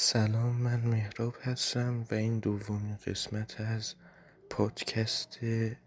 سلام من مهراب هستم و این دومین قسمت از پادکست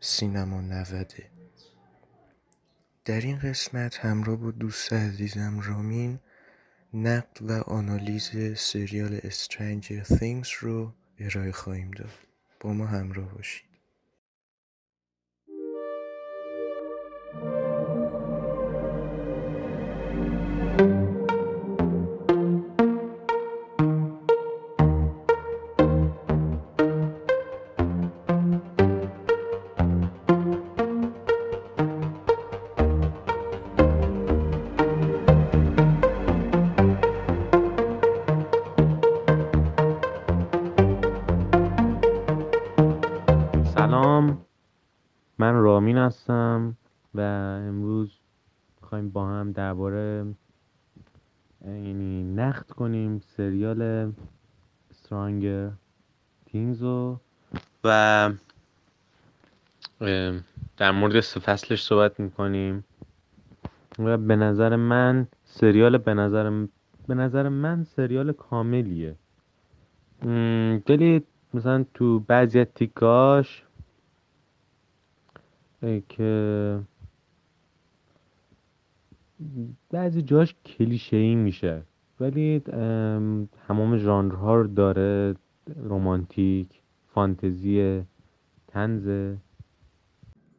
سینما نوده در این قسمت همراه با دوست عزیزم رامین نقد و آنالیز سریال Stranger Things رو ارائه خواهیم داد. با ما همراه باشید. من رامین هستم و امروز می‌خوایم با هم درباره یعنی نقد کنیم سریال Things رو. و اه، در مورد فصلش صحبت می‌کنیم. و به نظر من سریال به نظر به نظر من سریال کاملیه. خیلی مثلا تو بعضی تیکاش که بعضی جاش کلیشه ای میشه. ولی ام، تمام ژانرها رو داره. رمانتیک فانتزی تنزه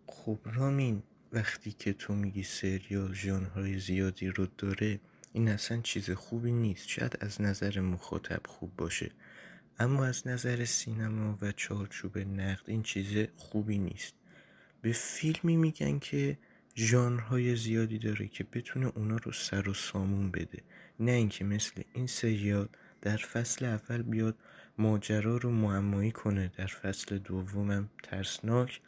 خب رامین وقتی که تو میگی سریال ژانرهای زیادی رو داره این اصلا چیز خوبی نیست. شاید از نظر مخاطب خوب باشه. اما از نظر سینما و چارچوب نقد این چیز خوبی نیست. به فیلمی میگن که ژانرهای زیادی داره که بتونه اونا رو سر و سامون بده. نه اینکه مثل این سریال در فصل اول بیاد ماجرا رو معمایی کنه در فصل دومم ترسناک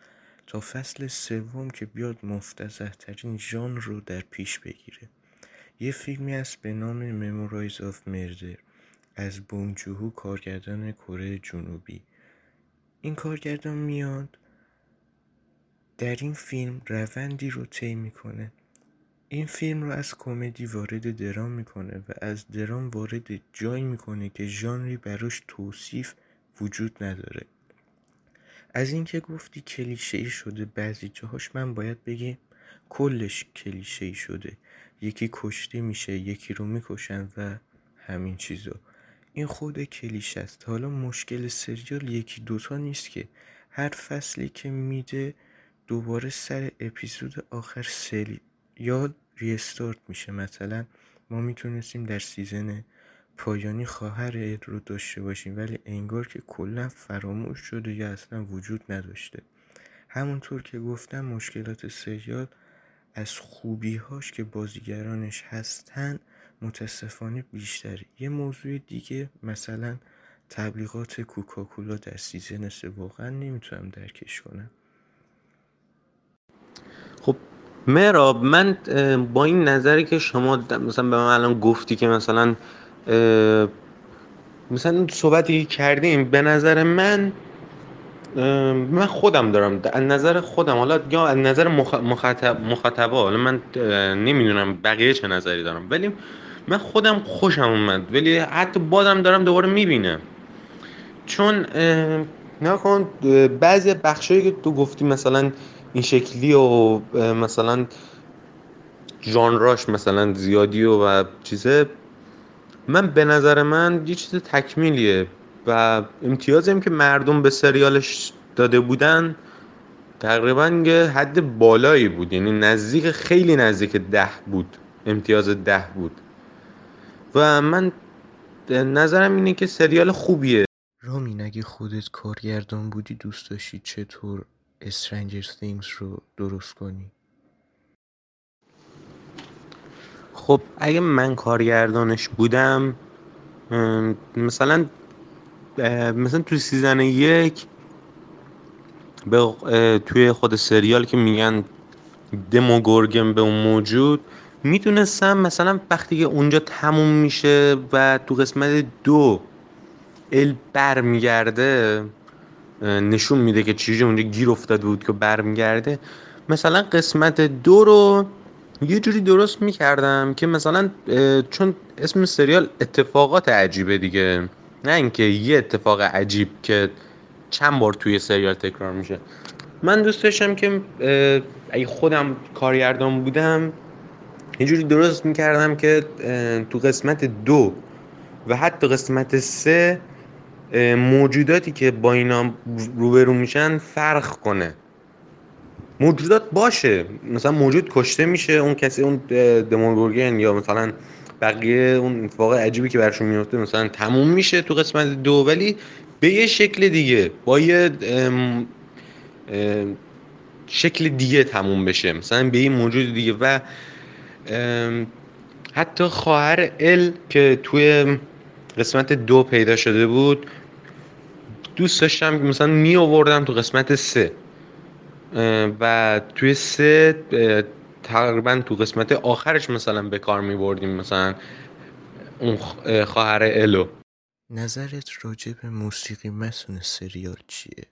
تا فصل سوم که بیاد مفتزه ترین ژانر رو در پیش بگیره. یه فیلمی هست به نام ممورایز آف مردر از بونگ جوهو کارگردان کره جنوبی. این کارگردان میاد در این فیلم روندی رو طی می‌کنه. این فیلم رو از کمدی وارد درام می‌کنه و از درام وارد جایی می‌کنه که ژانری براش توصیف وجود نداره. از اینکه گفتی کلیشه ای شده بعضی جاهاش من باید بگم کلش کلیشه ای شده. یکی کشته میشه یکی رو می‌کشن و همین چیزا. این خود کلیشه است. حالا مشکل سریال یکی دوتا نیست که. هر فصلی که میده دوباره سر اپیزود آخر سریال ریستارت میشه. مثلا ما می‌تونستیم در سیزن پایانی خواهر رو داشته باشیم ولی انگار که کلا فراموش شده یا اصلا وجود نداشته. همونطور که گفتم مشکلات سریال از خوبیهاش که بازیگرانش هستن متاسفانه بیشتره یه موضوع دیگه مثلا تبلیغات کوکاکولا در سیزن سه واقعا نمی‌تونم درکش کنم. خب مهراب من با این نظری که شما مثلا به من الان گفتی که مثلا مثلا صحبتی کردیم به نظر من من خودم دارم از نظر خودم حالا یا از نظر مخ- مخاطب مخاطبا حالا من نمی‌دونم بقیه چه نظری دارم ولی من خودم خوشم اومد ولی حتی بازم دارم دوباره می‌بینم. چون نکن بعضی بخشایی که تو گفتی مثلا این شکلی و مثلا ژانراش مثلا زیادی و, و چیزه من به نظر من یه چیز تکمیلیه و امتیازی هم که مردم به سریالش داده بودن تقریبا یه حد بالایی بود. یعنی نزدیک خیلی نزدیک ده بود. امتیاز ده بود. و من نظرم اینه که سریال خوبیه. رامین اگه خودت کارگردان بودی دوست داشتی چطور Stranger Things رو درست کنی. خب اگه من کارگردانش بودم مثلا مثلا تو سیزن یک به توی خود سریال که میگن دموگورگن به اون موجود می‌تونستم مثلا وقتی که اونجا تموم میشه و تو قسمت دو ال برمیگرده نشون میده که چیزی اونجا گیر افتاده بود که برمیگرده. مثلا قسمت دو رو یه جوری درست می‌کردم که مثلا چون اسم سریال اتفاقات عجیبه دیگه. نه اینکه یه اتفاق عجیب که چند بار توی سریال تکرار میشه. من دوست داشتم که اگه خودم کارگردان بودم یه جوری درست می‌کردم که تو قسمت دو و حتی قسمت سه موجوداتی که با اینا روبرو میشن فرق کنه. موجودات باشه. مثلا موجود کشته میشه اون کسی اون دموگورگن یا مثلا بقیه اون اتفاق عجیبی که برشون میفته مثلا تموم میشه تو قسمت دو ولی به یه شکل دیگه با یه شکل دیگه تموم بشه. مثلا به این موجود دیگه. و حتی خواهر ال که توی قسمت دو پیدا شده بود دوست داشتم مثلا می آوردم تو قسمت سه و توی سه تقریبا تو قسمت آخرش مثلا به کار می بردیم مثلا اون خواهر الو نظرت راجع به موسیقی متن سریال چیه؟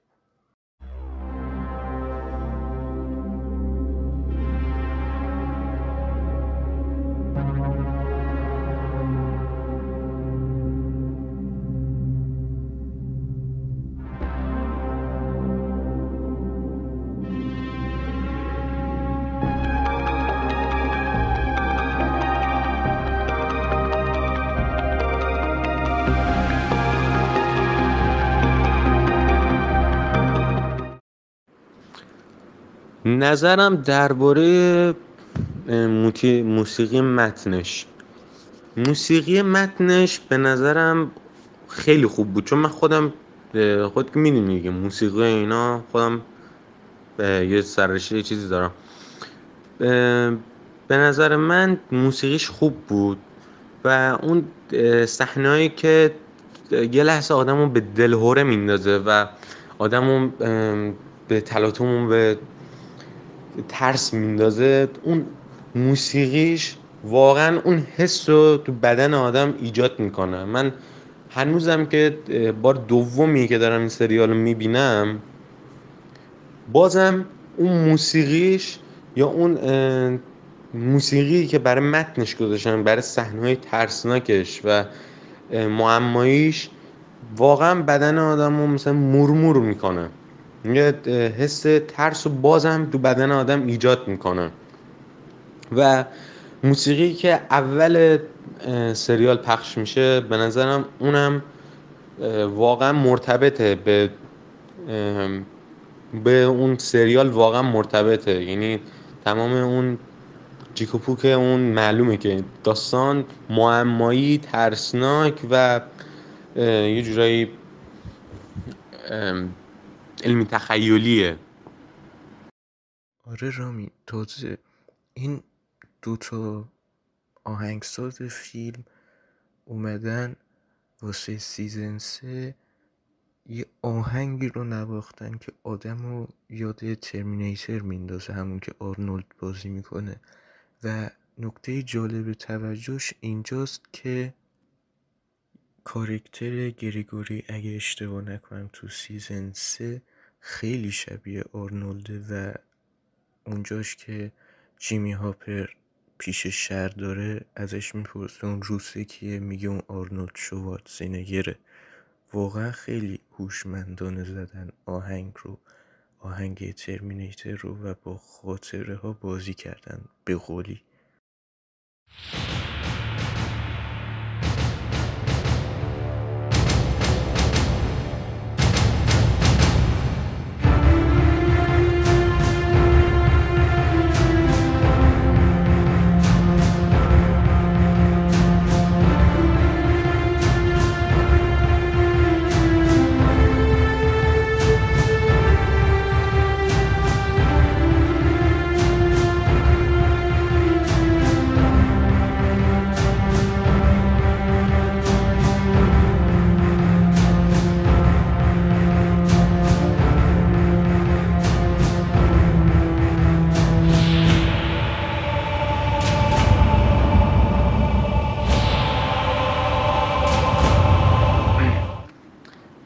نظرم درباره موسیقی متنش. موسیقی متنش به نظرم خیلی خوب بود. چون من خودم خود که می‌دونی موسیقی اینا خودم یه سررشته چیزی دارم. به نظر من موسیقیش خوب بود و اون صحنه‌ای که یه لحظه آدمو به دلهوره میندازه و آدمو به تلاطم به ترس میندازه. اون موسیقیش واقعا اون حس رو تو بدن آدم ایجاد می‌کنه. من هنوزم که بار دومی که دارم این سریال رو می‌بینم بازم اون موسیقیش یا اون موسیقی که برای متنش گذاشتن برای صحنه ترسناکش و معماییش واقعا بدن آدم رو مثلا مرمور می‌کنه. یه حس ترس و بازم تو بدن آدم ایجاد می‌کنه. و موسیقی که اول سریال پخش میشه به نظرم اونم واقعا مرتبطه به به اون سریال واقعا مرتبطه. یعنی تمام اون جیکوپوک اون معلومه که داستان معمایی ترسناک و یه جورایی علمی تخیلیه. آره رامی تازه این دوتا آهنگساز فیلم اومدن واسه season سه یه آهنگی رو نواختن که آدم رو یاد ترمینیتر میندازه همون که آرنولد بازی می‌کنه. و نکته جالب توجهش اینجاست که کارکتر گریگوری اگه اشتباه نکنم تو season سه خیلی شبیه آرنولده و اونجاش که جیمی هاپر پیش شهرداره ازش می‌پرسه اون روسه کیه؟ میگه اون آرنولد شوارتزنگره واقعا خیلی هوشمندانه زدن آهنگ رو آهنگ ترمینیتر رو و با خاطره ها بازی کردن به قولی.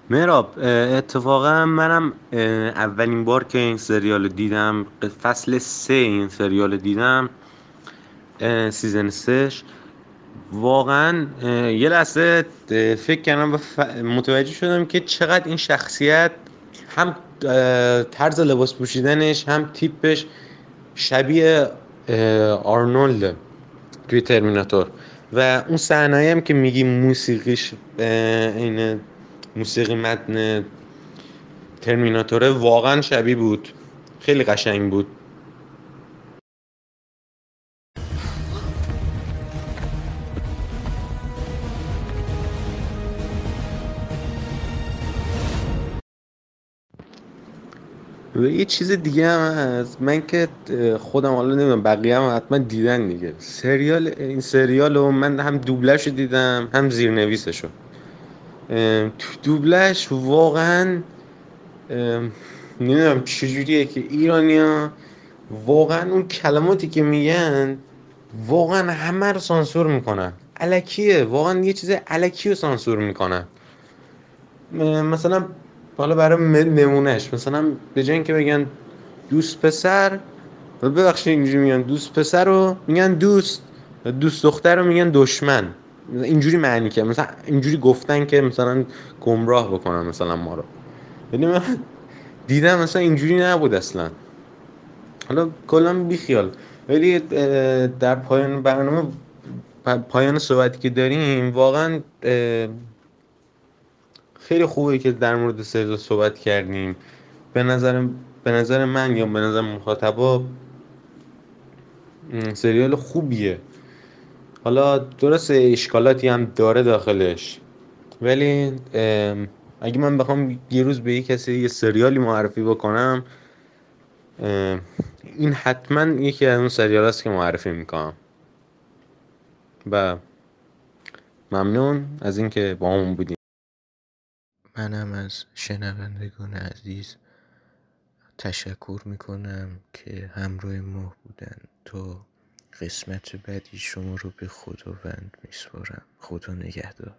مراب اتفاقا منم اولین بار که این سریال دیدم فصل سه این سریال دیدم season سش واقعا یه لحظه فکر کردم و متوجه شدم که چقدر این شخصیت هم طرز لباس پوشیدنش هم تیپش شبیه آرنولد توی ترمیناتور. و اون صحنه هم که میگی موسیقیش این موسیقی متن ترمیناتوره واقعا شبیه بود. خیلی قشنگ بود. و یه چیز دیگه هم هست. من که خودم حالا نمی‌دونم بقیه هم حتما دیدن دیگه. سریال این سریال رو من هم دوبلش دیدم هم زیرنویسش رو تو دوبلش واقعا نمی‌دونم چجوریه که ایرانیا واقعا اون کلماتی که میگن واقعا همه رو سانسور می‌کنن. علکیه واقعا یه چیز علکی رو سانسور می‌کنن. مثلا حالا برای نمونهش مثلا به جای اینکه بگن دوست پسر ببخشید اینجوری میگن دوست پسر رو میگن دوست دوست دختر رو میگن دشمن. اینجوری معنی که مثلا اینجوری گفتن که مثلا گمراه بکنن مثلا ما رو. یعنی من دیدم مثلا اینجوری نبود اصلا. حالا کلا بیخیال. ولی در پایان برنامه پایان صحبتی که داریم واقعا خیلی خوبه که در مورد سریال صحبت کردیم. به نظر به نظر من یا به نظر مخاطبا سریال خوبیه. حالا درست اشکالاتی هم داره داخلش. ولی اگه من بخوام یه روز به یه کسی یه سریالی معرفی بکنم این حتما یکی از اون سریال است که معرفی می‌کنم. و ممنون از اینکه با همون بودیم منم از شنوندگان عزیز تشکر می‌کنم که همراه ما بودن. تا قسمت بعدی شما رو به خداوند میسپارم. خدا نگهدار.